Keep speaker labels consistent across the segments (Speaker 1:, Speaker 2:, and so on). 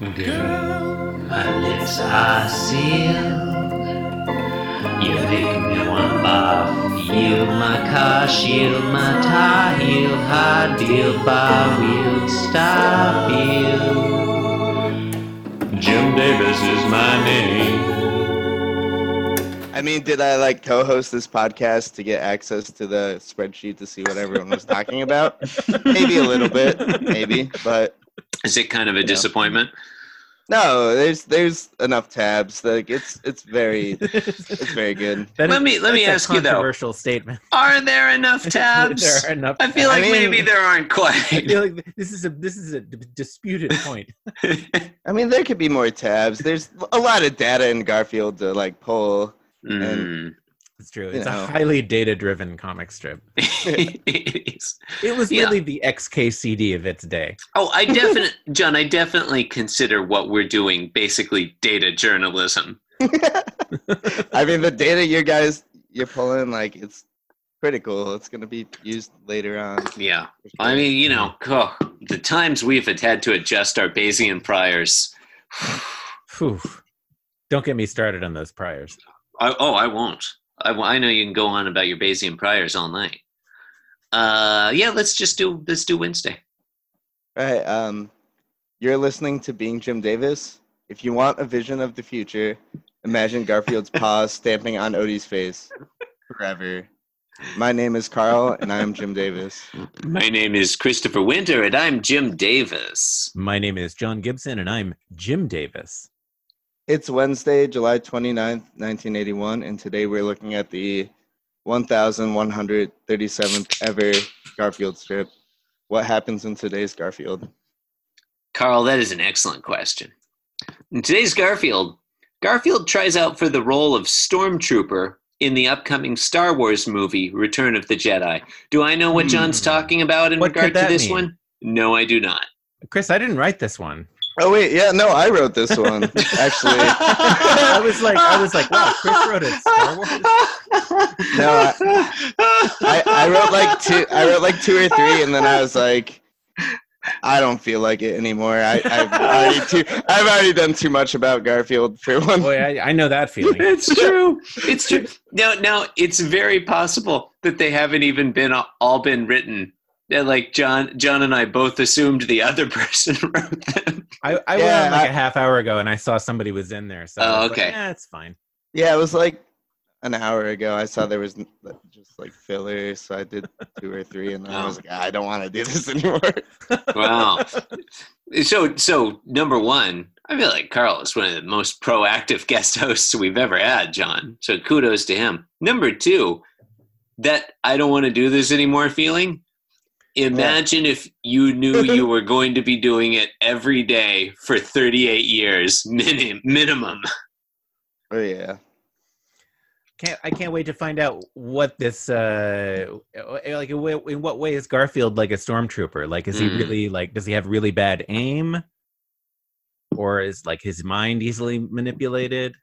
Speaker 1: Girl, my lips are sealed. You make me want barf. Yield my car, shield my tie, heel, high deal, bar wheel, stop you. Jim Davis is my name.
Speaker 2: I mean, did I like co-host this podcast to get access to the spreadsheet to see what everyone was talking about? maybe a little bit, maybe, but
Speaker 3: Is it kind of a disappointment?
Speaker 2: no. There's there's enough tabs. Like it's it's very it's very good.
Speaker 4: That
Speaker 3: Let
Speaker 4: is-
Speaker 3: me- let me ask you, though.
Speaker 4: Controversial statement.
Speaker 3: Are there enough tabs?
Speaker 4: there are enough.
Speaker 3: I feel
Speaker 2: I
Speaker 3: like
Speaker 2: mean-
Speaker 3: maybe there aren't quite.
Speaker 4: I
Speaker 3: quite.
Speaker 4: feel like this is a this is a d- disputed point.
Speaker 2: I mean, there could be more tabs. There's a lot of data in Garfield to like pull.
Speaker 3: Mm.
Speaker 4: It's true.
Speaker 2: You
Speaker 4: It's
Speaker 2: know.
Speaker 4: a highly data-driven comic strip.
Speaker 3: It is.
Speaker 4: It was
Speaker 3: Yeah.
Speaker 4: really the XKCD of its day.
Speaker 3: Oh, I definitely, John, I definitely consider what we're doing basically data journalism.
Speaker 2: I mean, the data you guys you're pulling, like it's critical. It's gonna be used later on.
Speaker 3: Yeah. I mean, you know, oh, the times we've had to adjust our Bayesian priors.
Speaker 4: Phew. Don't get me started on those priors.
Speaker 3: I, oh, I won't. I, I know you can go on about your Bayesian priors all night. Uh, yeah, let's just do let's do Wednesday.
Speaker 2: Right. Um, you're listening to Being Jim Davis. If you want a vision of the future, imagine Garfield's paws stamping on Odie's face forever. My name is Carl, and I am Jim Davis.
Speaker 3: My name is Christopher Winter, and I'm Jim Davis.
Speaker 4: My name is John Gibson, and I'm Jim Davis.
Speaker 2: It's Wednesday, July 29th, 1981, and today we're looking at the 1137th ever Garfield strip. What happens in today's Garfield?
Speaker 3: Carl, that is an excellent question. In today's Garfield, Garfield tries out for the role of Stormtrooper in the upcoming Star Wars movie, Return of the Jedi. Do I know what John's
Speaker 4: Hmm.
Speaker 3: talking about in
Speaker 4: What
Speaker 3: regard to this
Speaker 4: mean?
Speaker 3: one? No, I do not.
Speaker 4: Chris, I didn't write this one.
Speaker 2: Oh wait, yeah, no, I wrote this one actually.
Speaker 4: I was like, I was like, wow, Chris wrote it. Star Wars.
Speaker 2: No, I, I wrote like two. I wrote like two or three, and then I was like, I don't feel like it anymore. I, I've already too. I've already done too much about Garfield for one.
Speaker 4: Boy, I, I know that feeling.
Speaker 3: It's true. It's true. Now, now it's very possible that they haven't even been all been written. Yeah, like John, John and I both assumed the other person wrote them.
Speaker 4: I, I
Speaker 2: Yeah,
Speaker 4: went on like
Speaker 2: I-
Speaker 4: a half hour ago, and I saw somebody was in there. So
Speaker 3: Oh, okay.
Speaker 4: Like, yeah, it's fine.
Speaker 2: Yeah, it was like an hour ago. I saw there was just like filler, so I did two or three, and then I was like, "Ah, I don't want to do this anymore.
Speaker 3: Wow. so, so number one, I feel like Carl is one of the most proactive guest hosts we've ever had, John. So kudos to him. Number two, that I don't want to do this anymore feeling. Imagine if you knew you were going to be doing it every day for 38 years minim- minimum.
Speaker 2: Oh yeah.
Speaker 4: Can't I can't wait to find out what this uh like in what- way is Garfield like a stormtrooper? Like is he
Speaker 3: Mm.
Speaker 4: really like does he have really bad aim? Or is like his mind easily manipulated?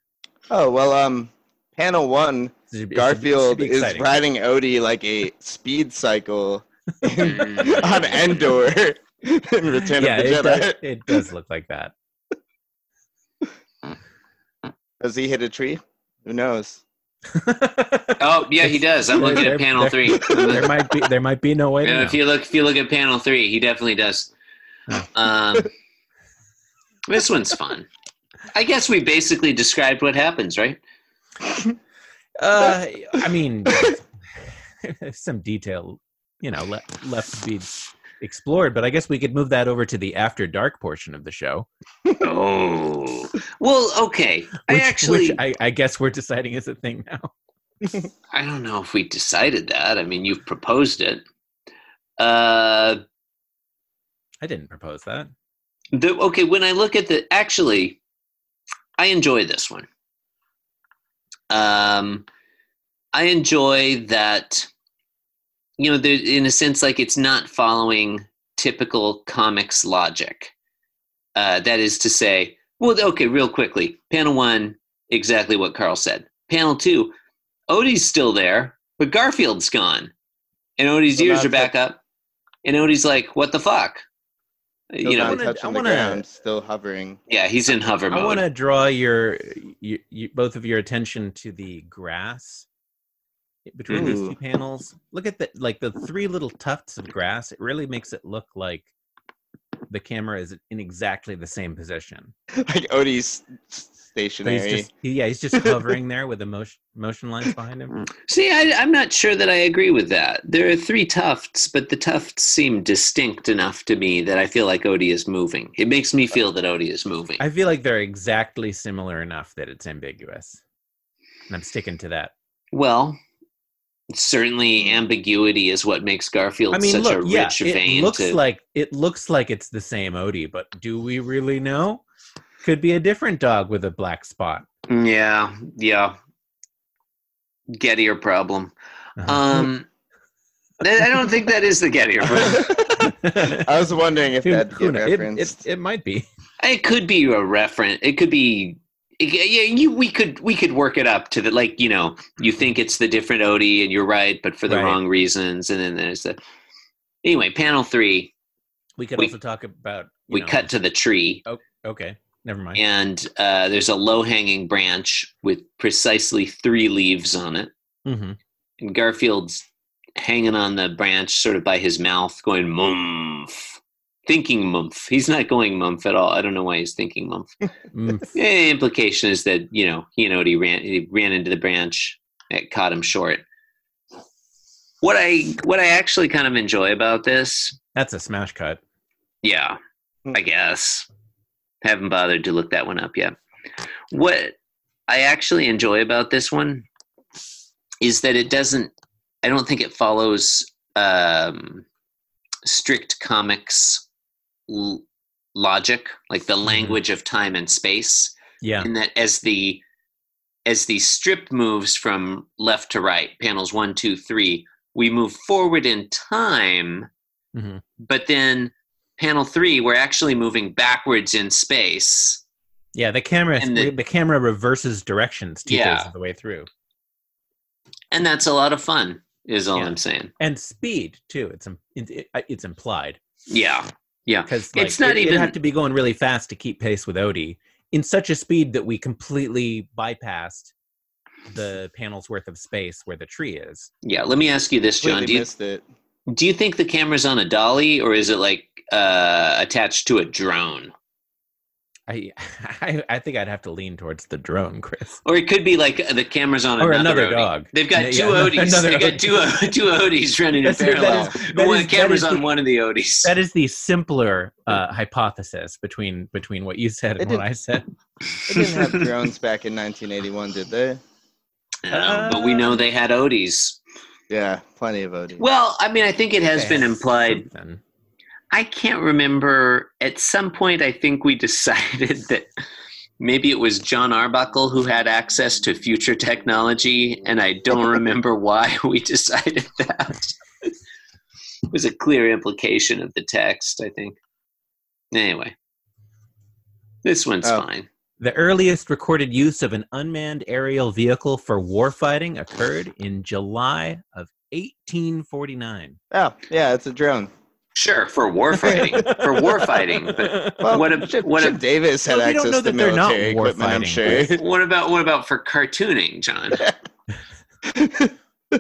Speaker 2: Oh well, um, panel one,
Speaker 4: should be- should be- should
Speaker 2: Garfield
Speaker 4: be
Speaker 2: is riding Odie like a speed cycle. on Endor in Return
Speaker 4: yeah,
Speaker 2: of the
Speaker 4: it
Speaker 2: Jedi.
Speaker 4: does, it does look like that.
Speaker 2: Does he hit a tree? Who knows?
Speaker 3: Oh, yeah, he does. I'm looking
Speaker 4: There-
Speaker 3: at panel
Speaker 4: there-
Speaker 3: three.
Speaker 4: there might be there might be no way to
Speaker 3: Yeah,
Speaker 4: know.
Speaker 3: if you look if you look at panel three, he definitely does. Um, this one's fun. I guess we basically described what happens, right?
Speaker 4: Uh, I mean, some detail, you know, le- left to be explored. But I guess we could move that over to the after dark portion of the show.
Speaker 3: Oh, well, okay. I actually,
Speaker 4: which I, I guess we're deciding is a thing now.
Speaker 3: I don't know if we decided that. I mean, you've proposed it. Uh,
Speaker 4: I didn't propose that.
Speaker 3: the okay. When I look at the, actually, I enjoy this one. Um, I enjoy that. You know, there in a sense, like it's not following typical comics logic. Uh, that is to say, well, okay, real quickly. Panel one, exactly what Carl said. Panel two, Odie's still there, but Garfield's gone, and Odie's
Speaker 2: So
Speaker 3: ears are
Speaker 2: that's
Speaker 3: back up, and Odie's like, "What the fuck?"
Speaker 2: Still
Speaker 3: you know,
Speaker 2: not
Speaker 4: wanna- I
Speaker 2: the
Speaker 4: wanna-
Speaker 2: still hovering.
Speaker 3: yeah, he's in hover
Speaker 4: I
Speaker 3: mode.
Speaker 4: I want to draw your, you, you, both of your attention to the grass between these
Speaker 2: mm.
Speaker 4: two panels. Look at the like the three little tufts of grass. It really makes it look like the camera is in exactly the same position.
Speaker 2: like Odie's
Speaker 4: So he's
Speaker 2: stationary.
Speaker 4: just, yeah, he's just hovering there with the motion motion lines behind him.
Speaker 3: See, I, I'm not sure that I agree with that. There are three tufts, but the tufts seem distinct enough to me that I feel like Odie is moving. It makes me feel that Odie is moving.
Speaker 4: I feel like they're exactly similar enough that it's ambiguous, and I'm sticking to that.
Speaker 3: Well, certainly ambiguity is what makes Garfield
Speaker 4: I mean,
Speaker 3: such
Speaker 4: look,
Speaker 3: a
Speaker 4: yeah,
Speaker 3: rich
Speaker 4: it
Speaker 3: vein.
Speaker 4: looks
Speaker 3: to,
Speaker 4: like it looks like it's the same Odie, but do we really know? Could be a different dog with a black spot.
Speaker 3: yeah, yeah. Gettier problem.
Speaker 4: Uh-huh.
Speaker 3: Um, I I don't think that is the Gettier problem.
Speaker 2: I was wondering if
Speaker 4: Who-
Speaker 2: that'd
Speaker 4: who
Speaker 2: get
Speaker 4: kno- it, it, it might be.
Speaker 3: It could be a reference. It could be. Yeah, you. We could. We could work it up to the like. You know, you think it's the different Odie, and you're right, but for the
Speaker 4: Right.
Speaker 3: wrong reasons. And then there's the. Anyway, panel three.
Speaker 4: We could
Speaker 3: We-
Speaker 4: also talk about. you
Speaker 3: We
Speaker 4: know,
Speaker 3: cut to the tree, Oh,
Speaker 4: Okay, never mind.
Speaker 3: and uh, there's a low hanging branch with precisely three leaves on it.
Speaker 4: hmm
Speaker 3: And Garfield's hanging on the branch, sort of by his mouth, going mumph, thinking mumph. He's not going mumph at all. I don't know why he's thinking mumph. The implication is that you know he and Odie ran he ran into the branch, it caught him short. What I what I actually kind of enjoy about this,
Speaker 4: That's a smash cut.
Speaker 3: yeah, I guess haven't bothered to look that one up yet. What I actually enjoy about this one is that it doesn't. I don't think it follows um, strict comics l- logic, like the language of time and space
Speaker 4: Yeah.
Speaker 3: in that as the as the strip moves from left to right panels one two three we move forward in time
Speaker 4: Mhm.
Speaker 3: but then panel three we're actually moving backwards in space
Speaker 4: Yeah, the camera
Speaker 3: And the-
Speaker 4: the, camera reverses directions two
Speaker 3: Yeah.
Speaker 4: thirds of the way through.
Speaker 3: and that's a lot of fun is all
Speaker 4: Yeah.
Speaker 3: i'm saying
Speaker 4: And speed too. It's im- it, it, uh, it's implied.
Speaker 3: yeah yeah
Speaker 4: because
Speaker 3: It's not
Speaker 4: it,
Speaker 3: even-
Speaker 4: would have to be going really fast to keep pace with Odie in such a speed that we completely bypassed the panel's worth of space where the tree is.
Speaker 3: yeah let me ask you this john do you,
Speaker 2: it.
Speaker 3: do you think the camera's on a dolly or is it like uh attached to a drone
Speaker 4: I, I I think I'd have to lean towards the drone, Chris.
Speaker 3: Or it could be like the camera's on
Speaker 4: Or
Speaker 3: another,
Speaker 4: another
Speaker 3: Odie.
Speaker 4: dog.
Speaker 3: They've got
Speaker 4: Yeah,
Speaker 3: two
Speaker 4: yeah,
Speaker 3: Odies.
Speaker 4: another
Speaker 3: They got two two Odies running in
Speaker 4: That's- that
Speaker 3: parallel.
Speaker 2: is-
Speaker 4: that
Speaker 3: One
Speaker 4: is-
Speaker 3: the camera's on
Speaker 4: the-
Speaker 3: one of the Odies.
Speaker 4: That is the simpler uh, hypothesis between between what you said
Speaker 2: It
Speaker 4: and what I said.
Speaker 2: They didn't have drones back in 1981, did they?
Speaker 3: I don't but we know they had Odies.
Speaker 2: Yeah, plenty of Odie.
Speaker 3: Well, I mean, I think it has been implied.
Speaker 4: Something.
Speaker 3: I can't remember. At some point, I think we decided that maybe it was John Arbuckle who had access to future technology, and I don't remember why we decided that. it was a clear implication of the text, I think. Anyway, this one's
Speaker 2: Oh.
Speaker 3: fine.
Speaker 4: The earliest recorded use of an unmanned aerial vehicle for warfighting occurred in July of 1849.
Speaker 2: Oh, yeah, it's a drone.
Speaker 3: Sure, for warfighting, for warfighting, but
Speaker 2: Well,
Speaker 3: What a-
Speaker 2: Chip,
Speaker 3: what a-
Speaker 2: Davis had
Speaker 4: Well, we don't
Speaker 2: access
Speaker 4: know
Speaker 2: to
Speaker 4: that they're not
Speaker 2: military equipment, I'm sure.
Speaker 3: what about what about for cartooning, John?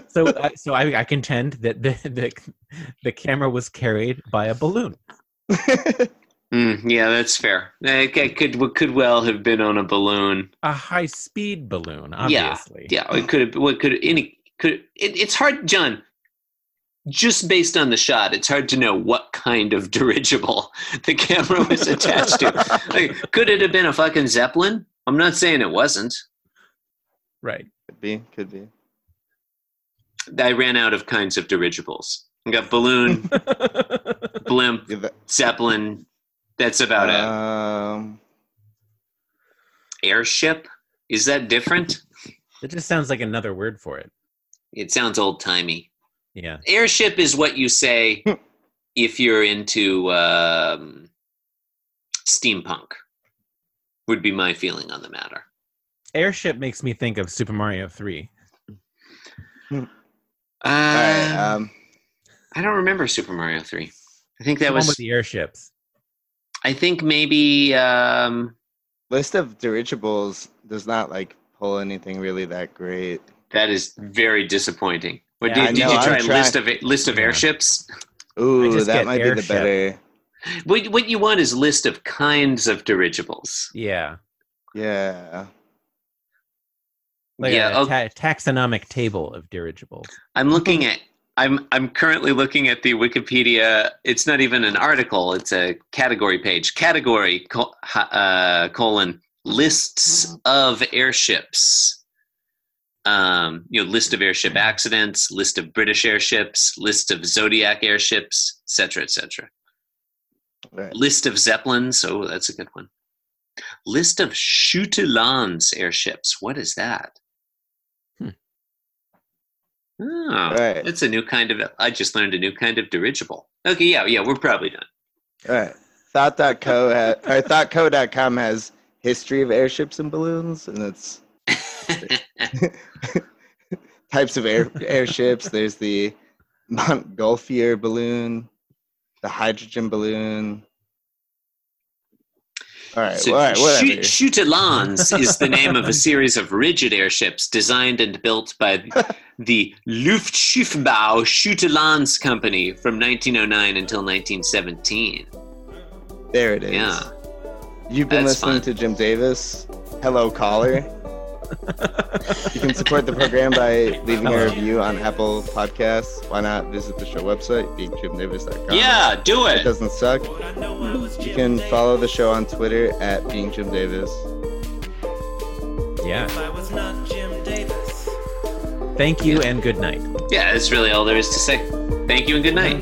Speaker 4: so, I so I, I contend that the, the the camera was carried by a balloon.
Speaker 3: Mm, yeah, that's fair. It c- could could well have been on a balloon.
Speaker 4: A high speed balloon,
Speaker 3: Yeah,
Speaker 4: obviously.
Speaker 3: Yeah, it could have. What could any could? It, it's hard, John. Just based on the shot, it's hard to know what kind of dirigible the camera was attached to. Like, could it have been a fucking zeppelin? I'm not saying it wasn't.
Speaker 4: Right.
Speaker 2: could be, could be.
Speaker 3: I ran out of kinds of dirigibles. I got balloon, blimp, zeppelin. That's about it.
Speaker 2: um,
Speaker 3: Airship? Is that different?
Speaker 4: it just sounds like another word for it.
Speaker 3: It sounds old timey.
Speaker 4: Yeah.
Speaker 3: Airship is what you say if you're into um, steampunk. Would be my feeling on the matter.
Speaker 4: Airship makes me think of Super Mario 3.
Speaker 3: Uh,
Speaker 2: all right, um,
Speaker 3: I don't remember Super Mario Three. I think that was
Speaker 4: with the airships.
Speaker 3: I think maybe um,
Speaker 2: List of dirigibles does not like pull anything really that great.
Speaker 3: that is very disappointing. What,
Speaker 4: Yeah,
Speaker 3: did, did
Speaker 2: know,
Speaker 3: you
Speaker 2: I'm
Speaker 3: try
Speaker 2: trying-
Speaker 3: list of list of
Speaker 4: Yeah.
Speaker 3: airships?
Speaker 2: Ooh, that
Speaker 4: get
Speaker 2: might be the better.
Speaker 3: What, what you want is list of kinds of dirigibles.
Speaker 4: Yeah.
Speaker 2: Yeah.
Speaker 4: Like
Speaker 3: yeah,
Speaker 4: a
Speaker 3: okay.
Speaker 4: ta- taxonomic table of dirigibles.
Speaker 3: I'm looking at. I'm I'm currently looking at the Wikipedia. It's not even an article. It's a category page. Category col- uh, colon lists of airships. Um, you know, list of airship accidents, list of British airships, list of Zodiac airships, et etc., etc.
Speaker 2: Right.
Speaker 3: List of Zeppelins. Oh, that's a good one. List of Schütte-Lanz airships. What is that?
Speaker 4: Hmm.
Speaker 3: Oh,
Speaker 2: Right.
Speaker 3: it's a new kind of. I just learned a new kind of dirigible. Okay, yeah, yeah, we're probably done.
Speaker 2: All right. Thought.co ha- or thoughtco.com has history of airships and balloons, and it's types of air airships. There's the Montgolfier balloon, the hydrogen balloon. All right,
Speaker 3: So,
Speaker 2: all right, whatever.
Speaker 3: Chut- Schütte-Lanz is the name of a series of rigid airships designed and built by the Luftschiffbau Schütte-Lanz Company from 1909 until 1917.
Speaker 2: there it is.
Speaker 3: Yeah.
Speaker 2: You've been
Speaker 3: That's
Speaker 2: listening
Speaker 3: fun.
Speaker 2: to Jim Davis. Hello, caller. You can support the program by leaving a review on Apple Podcasts. Why not visit the show website, beingjimdavis.com.
Speaker 3: Yeah, do
Speaker 2: It
Speaker 3: it.
Speaker 2: doesn't suck. You can follow the show on Twitter at beingjimdavis.
Speaker 4: Yeah.
Speaker 5: If I was not Jim Davis,
Speaker 4: Thank you and good night.
Speaker 3: Yeah, that's really all there is to say. Thank you and good night.